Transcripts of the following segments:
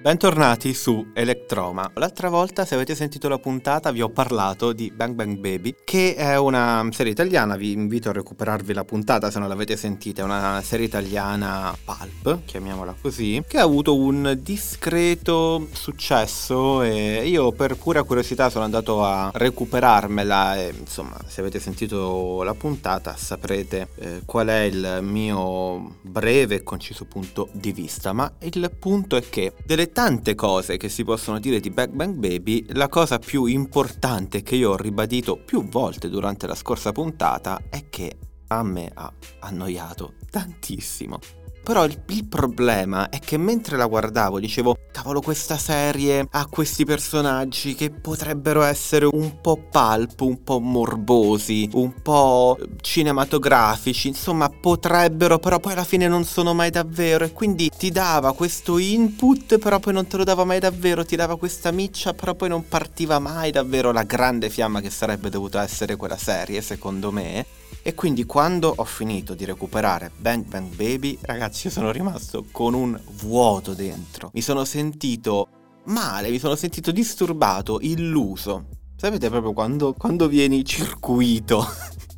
Bentornati su Electroma. L'altra volta, se avete sentito la puntata, vi ho parlato di Bang Bang Baby, che è una serie italiana. Vi invito a recuperarvi la puntata se non l'avete sentita. È una serie italiana pulp, chiamiamola così, che ha avuto un discreto successo. E io, per pura curiosità, sono andato a recuperarmela. E insomma, se avete sentito la puntata, saprete eh, qual è il mio breve e conciso punto di vista. Ma il punto è che delle tante cose che si possono dire di Bang Bang Baby, la cosa più importante che io ho ribadito più volte durante la scorsa puntata è che a me ha annoiato tantissimo. Però il, il, problema è che mentre la guardavo dicevo, cavolo, questa serie ha questi personaggi che potrebbero essere un po' pulp, un po' morbosi, un po' cinematografici, insomma potrebbero, però poi alla fine non sono mai davvero e quindi ti dava questo input, però poi non te lo dava mai davvero, ti dava questa miccia, però poi non partiva mai davvero la grande fiamma che sarebbe dovuta essere quella serie, secondo me. E quindi quando ho finito di recuperare Bang Bang Baby, ragazzi, io sono rimasto con un vuoto dentro. Mi sono sentito male, mi sono sentito disturbato, illuso. Sapete proprio quando, quando vieni circuito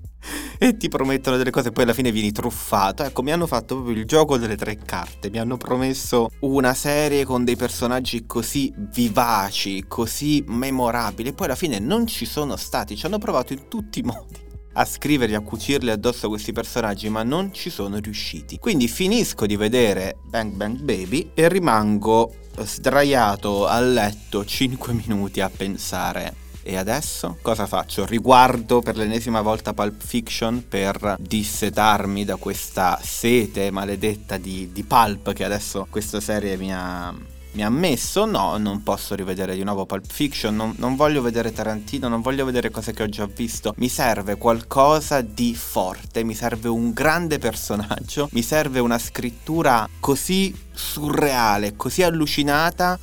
e ti promettono delle cose e poi alla fine vieni truffato. Ecco, mi hanno fatto proprio il gioco delle tre carte. Mi hanno promesso una serie con dei personaggi così vivaci, così memorabili. E poi alla fine non ci sono stati. Ci hanno provato in tutti i modi a scriverli, a cucirli addosso a questi personaggi, ma non ci sono riusciti. Quindi finisco di vedere Bang Bang Baby e rimango sdraiato a letto 5 minuti a pensare. E adesso cosa faccio? Riguardo per l'ennesima volta Pulp Fiction per dissetarmi da questa sete maledetta di, di pulp che adesso questa serie mi ha, mi ha messo, no, non posso rivedere di nuovo Pulp Fiction, non, non, voglio vedere Tarantino, non voglio vedere cose che ho già visto, mi serve qualcosa di forte, mi serve un grande personaggio, mi serve una scrittura così surreale, così allucinata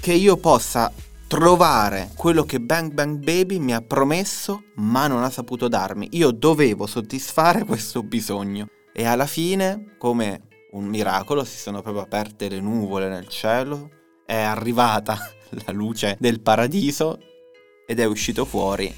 che io possa trovare quello che Bang Bang Baby mi ha promesso ma non ha saputo darmi. Io dovevo soddisfare questo bisogno e alla fine, come un miracolo, si sono proprio aperte le nuvole nel cielo, è arrivata la luce del paradiso ed è uscito fuori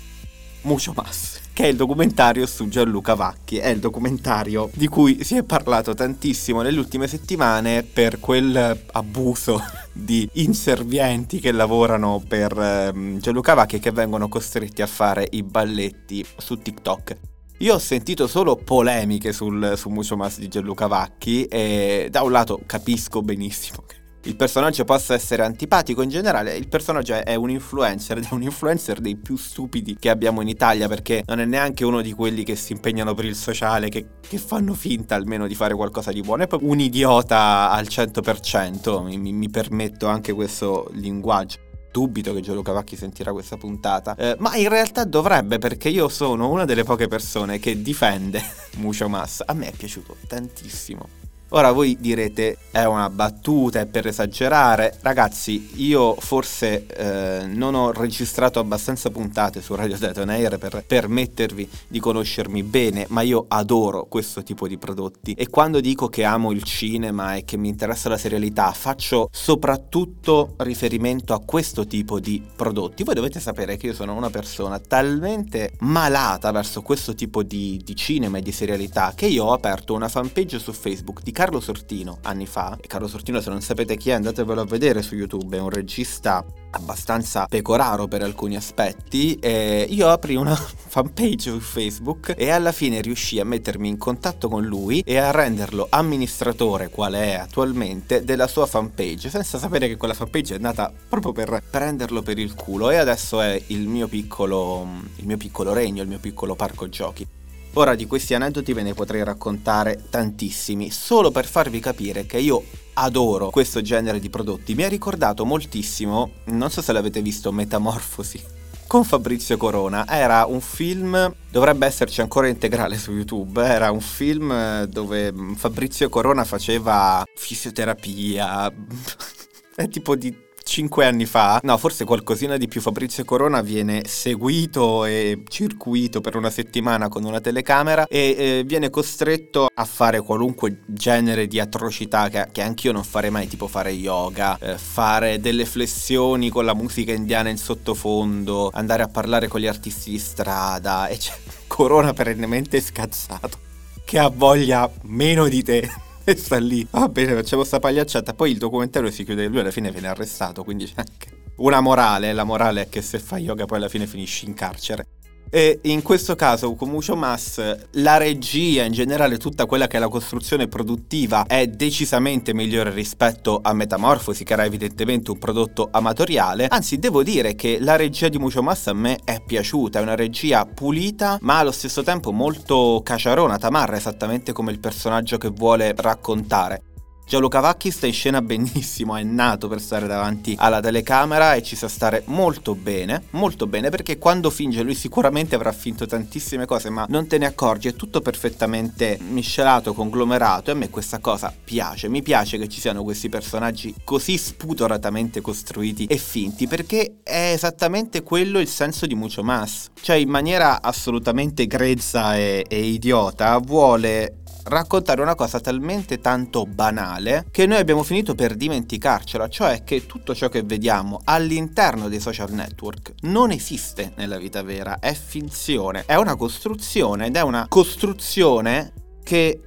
Mucho Mas, che è il documentario su Gianluca Vacchi, è il documentario di cui si è parlato tantissimo nelle ultime settimane per quel abuso di inservienti che lavorano per ehm, Gianluca Vacchi e che vengono costretti a fare i balletti su TikTok. Io ho sentito solo polemiche sul, su Mucho Mas di Gianluca Vacchi e da un lato capisco benissimo che il personaggio possa essere antipatico, in generale il personaggio è un influencer ed è un influencer dei più stupidi che abbiamo in Italia perché non è neanche uno di quelli che si impegnano per il sociale, che, che fanno finta almeno di fare qualcosa di buono, è proprio un idiota al 100%, mi, mi permetto anche questo linguaggio dubito che Gianluca Vacchi sentirà questa puntata, eh, ma in realtà dovrebbe perché io sono una delle poche persone che difende Mucho Mas. A me è piaciuto tantissimo. Ora voi direte è una battuta, è per esagerare. Ragazzi, io forse eh, non ho registrato abbastanza puntate su Radio Detonair per permettervi di conoscermi bene, ma io adoro questo tipo di prodotti. E quando dico che amo il cinema e che mi interessa la serialità, faccio soprattutto riferimento a questo tipo di prodotti. Voi dovete sapere che io sono una persona talmente malata verso questo tipo di, di cinema e di serialità che io ho aperto una fanpage su Facebook di Carlo Sortino anni fa. E Carlo Sortino, se non sapete chi è, andatevelo a vedere su YouTube, è un regista abbastanza pecoraro per alcuni aspetti. E io apri una fanpage su Facebook e alla fine riuscì a mettermi in contatto con lui e a renderlo amministratore, quale è attualmente, della sua fanpage, senza sapere che quella fanpage è nata proprio per prenderlo per il culo. E adesso è il mio piccolo, il mio piccolo regno, il mio piccolo parco giochi. Ora di questi aneddoti ve ne potrei raccontare tantissimi, solo per farvi capire che io adoro questo genere di prodotti. Mi ha ricordato moltissimo, non so se l'avete visto, Metamorfosi con Fabrizio Corona. Era un film, dovrebbe esserci ancora integrale su YouTube, era un film dove Fabrizio Corona faceva fisioterapia, è tipo di cinque anni fa, no, forse qualcosina di più, Fabrizio Corona viene seguito e circuito per una settimana con una telecamera e eh, viene costretto a fare qualunque genere di atrocità che, che anch'io non farei mai, tipo fare yoga, eh, fare delle flessioni con la musica indiana in sottofondo, andare a parlare con gli artisti di strada e c'è Corona perennemente scazzato che ha voglia meno di te e sta lì. Va bene, facciamo sta pagliacciata. Poi il documentario si chiude lui alla fine viene arrestato. Quindi c'è anche una morale. La morale è che se fai yoga poi alla fine finisci in carcere. E in questo caso con Mucho Mas la regia, in generale tutta quella che è la costruzione produttiva è decisamente migliore rispetto a Metamorfosi che era evidentemente un prodotto amatoriale, anzi devo dire che la regia di Mucho Mas a me è piaciuta, è una regia pulita ma allo stesso tempo molto caciarona, tamarra esattamente come il personaggio che vuole raccontare. Gianluca Vacchi sta in scena benissimo, è nato per stare davanti alla telecamera e ci sa stare molto bene, molto bene perché quando finge lui sicuramente avrà finto tantissime cose ma non te ne accorgi, è tutto perfettamente miscelato, conglomerato e a me questa cosa piace, mi piace che ci siano questi personaggi così spudoratamente costruiti e finti perché è esattamente quello il senso di Mucho Mas, cioè in maniera assolutamente grezza e, e idiota vuole raccontare una cosa talmente tanto banale che noi abbiamo finito per dimenticarcela, cioè che tutto ciò che vediamo all'interno dei social network non esiste nella vita vera, è finzione, è una costruzione ed è una costruzione che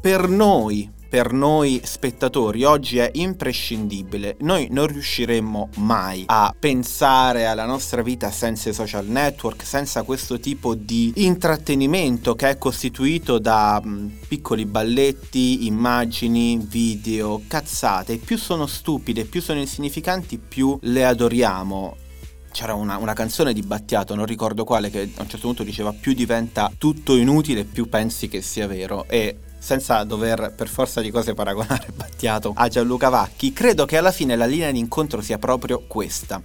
per noi per noi spettatori oggi è imprescindibile. Noi non riusciremmo mai a pensare alla nostra vita senza i social network, senza questo tipo di intrattenimento che è costituito da mm, piccoli balletti, immagini, video, cazzate. Più sono stupide, più sono insignificanti, più le adoriamo c'era una, una, canzone di Battiato, non ricordo quale, che a un certo punto diceva più diventa tutto inutile, più pensi che sia vero. E senza dover per forza di cose paragonare Battiato a Gianluca Vacchi, credo che alla fine la linea di incontro sia proprio questa.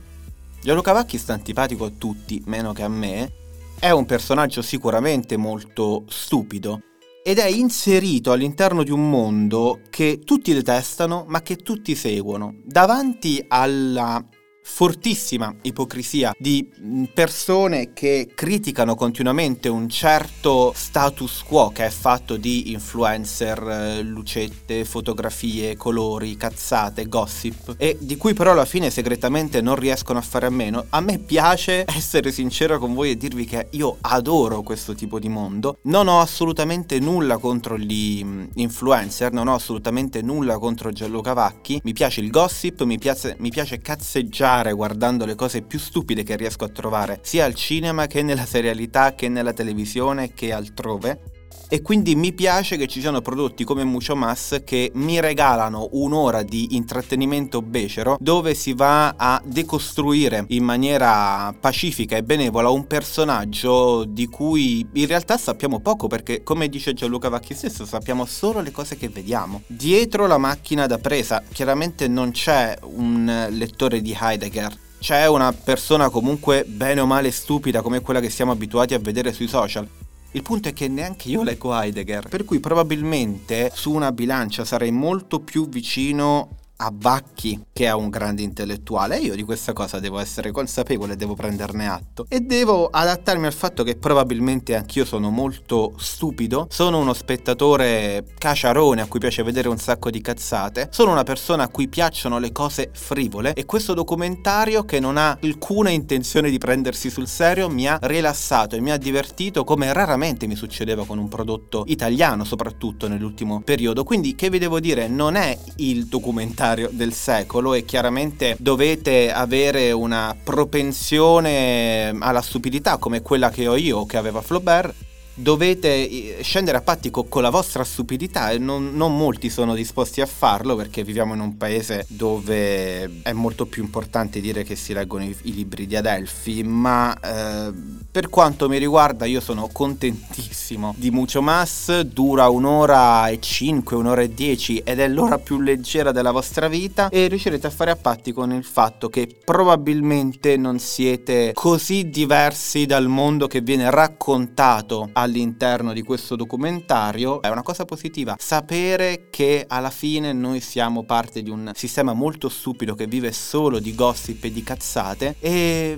Gianluca Vacchi sta antipatico a tutti, meno che a me, è un personaggio sicuramente molto stupido ed è inserito all'interno di un mondo che tutti detestano ma che tutti seguono. Davanti alla fortissima ipocrisia di mm, persone che criticano continuamente un certo status quo che è fatto di influencer, eh, lucette, fotografie, colori, cazzate, gossip e di cui però alla fine segretamente non riescono a fare a meno. A me piace essere sincero con voi e dirvi che io adoro questo tipo di mondo. Non ho assolutamente nulla contro gli mm, influencer, non ho assolutamente nulla contro Gianluca Vacchi. Mi piace il gossip, mi piace, mi piace cazzeggiare imparare guardando le cose più stupide che riesco a trovare, sia al cinema che nella serialità che nella televisione che altrove. E quindi mi piace che ci siano prodotti come Mucho Mas che mi regalano un'ora di intrattenimento becero dove si va a decostruire in maniera pacifica e benevola un personaggio di cui in realtà sappiamo poco perché come dice Gianluca Vacchi stesso sappiamo solo le cose che vediamo. Dietro la macchina da presa chiaramente non c'è un lettore di Heidegger c'è una persona comunque bene o male stupida come quella che siamo abituati a vedere sui social. Il punto è che neanche io leggo Heidegger, per cui probabilmente su una bilancia sarei molto più vicino a Vacchi, che è un grande intellettuale, e io di questa cosa devo essere consapevole, devo prenderne atto. E devo adattarmi al fatto che probabilmente anch'io sono molto stupido, sono uno spettatore caciarone a cui piace vedere un sacco di cazzate, sono una persona a cui piacciono le cose frivole. E questo documentario che non ha alcuna intenzione di prendersi sul serio mi ha rilassato e mi ha divertito come raramente mi succedeva con un prodotto italiano, soprattutto nell'ultimo periodo. Quindi che vi devo dire, non è il documentario letterario del secolo e chiaramente dovete avere una propensione alla stupidità come quella che ho io che aveva Flaubert dovete eh, scendere a patti con, con la vostra stupidità e non, non, molti sono disposti a farlo perché viviamo in un paese dove è molto più importante dire che si leggono i, i libri di Adelphi, ma eh, per quanto mi riguarda io sono contentissimo di Mucho Mas, dura un'ora e cinque, un'ora e dieci ed è l'ora più leggera della vostra vita e riuscirete a fare a patti con il fatto che probabilmente non siete così diversi dal mondo che viene raccontato a all'interno di questo documentario è una cosa positiva. Sapere che alla fine noi siamo parte di un sistema molto stupido che vive solo di gossip e di cazzate e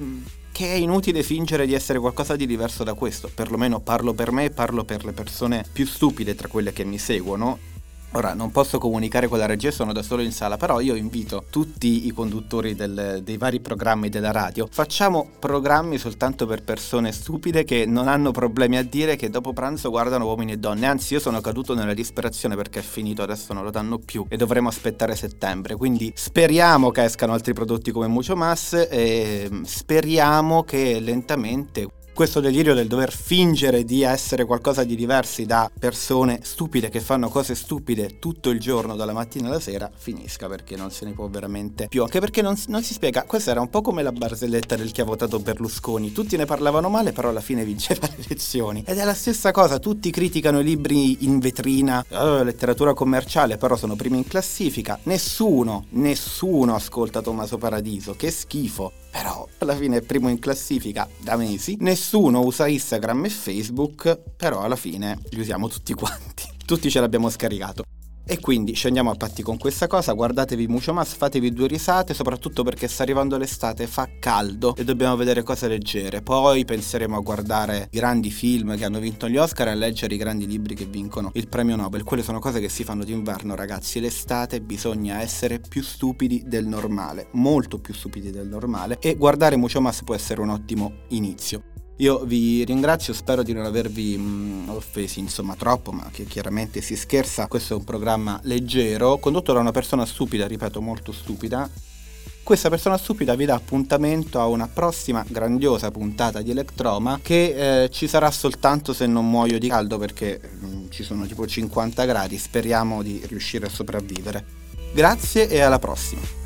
che è inutile fingere di essere qualcosa di diverso da questo, perlomeno parlo per me e parlo per le persone più stupide tra quelle che mi seguono Ora non posso comunicare con la regia, sono da solo in sala, però io invito tutti i conduttori del, dei vari programmi della radio, facciamo programmi soltanto per persone stupide che non hanno problemi a dire che dopo pranzo guardano uomini e donne, anzi io sono caduto nella disperazione perché è finito, adesso non lo danno più e dovremo aspettare settembre, quindi speriamo che escano altri prodotti come Mucho Mas e speriamo che lentamente questo delirio del dover fingere di essere qualcosa di diversi da persone stupide che fanno cose stupide tutto il giorno, dalla mattina alla sera, finisca perché non se ne può veramente più. Anche perché non, non si spiega, questa era un po' come la barzelletta del chi ha votato Berlusconi, tutti ne parlavano male però alla fine vinceva le elezioni. Ed è la stessa cosa, tutti criticano i libri in vetrina, oh, letteratura commerciale, però sono primi in classifica, nessuno, nessuno ascolta Tommaso Paradiso, che schifo però alla fine è primo in classifica da mesi. Nessuno usa Instagram e Facebook, però alla fine li usiamo tutti quanti. Tutti ce l'abbiamo scaricato. E quindi scendiamo a patti con questa cosa, guardatevi Mucho Mas, fatevi due risate, soprattutto perché sta arrivando l'estate, fa caldo e dobbiamo vedere cose leggere. Poi penseremo a guardare grandi film che hanno vinto gli Oscar e a leggere i grandi libri che vincono il premio Nobel. Quelle sono cose che si fanno d'inverno, ragazzi. L'estate bisogna essere più stupidi del normale, molto più stupidi del normale e guardare Mucho Mas può essere un ottimo inizio. Io vi ringrazio, spero di non avervi mh, mm, offesi insomma troppo, ma che chiaramente si scherza, questo è un programma leggero, condotto da una persona stupida, ripeto molto stupida. Questa persona stupida vi dà appuntamento a una prossima grandiosa puntata di Electroma che eh, ci sarà soltanto se non muoio di caldo perché mh, mm, ci sono tipo 50 gradi, speriamo di riuscire a sopravvivere. Grazie e alla prossima!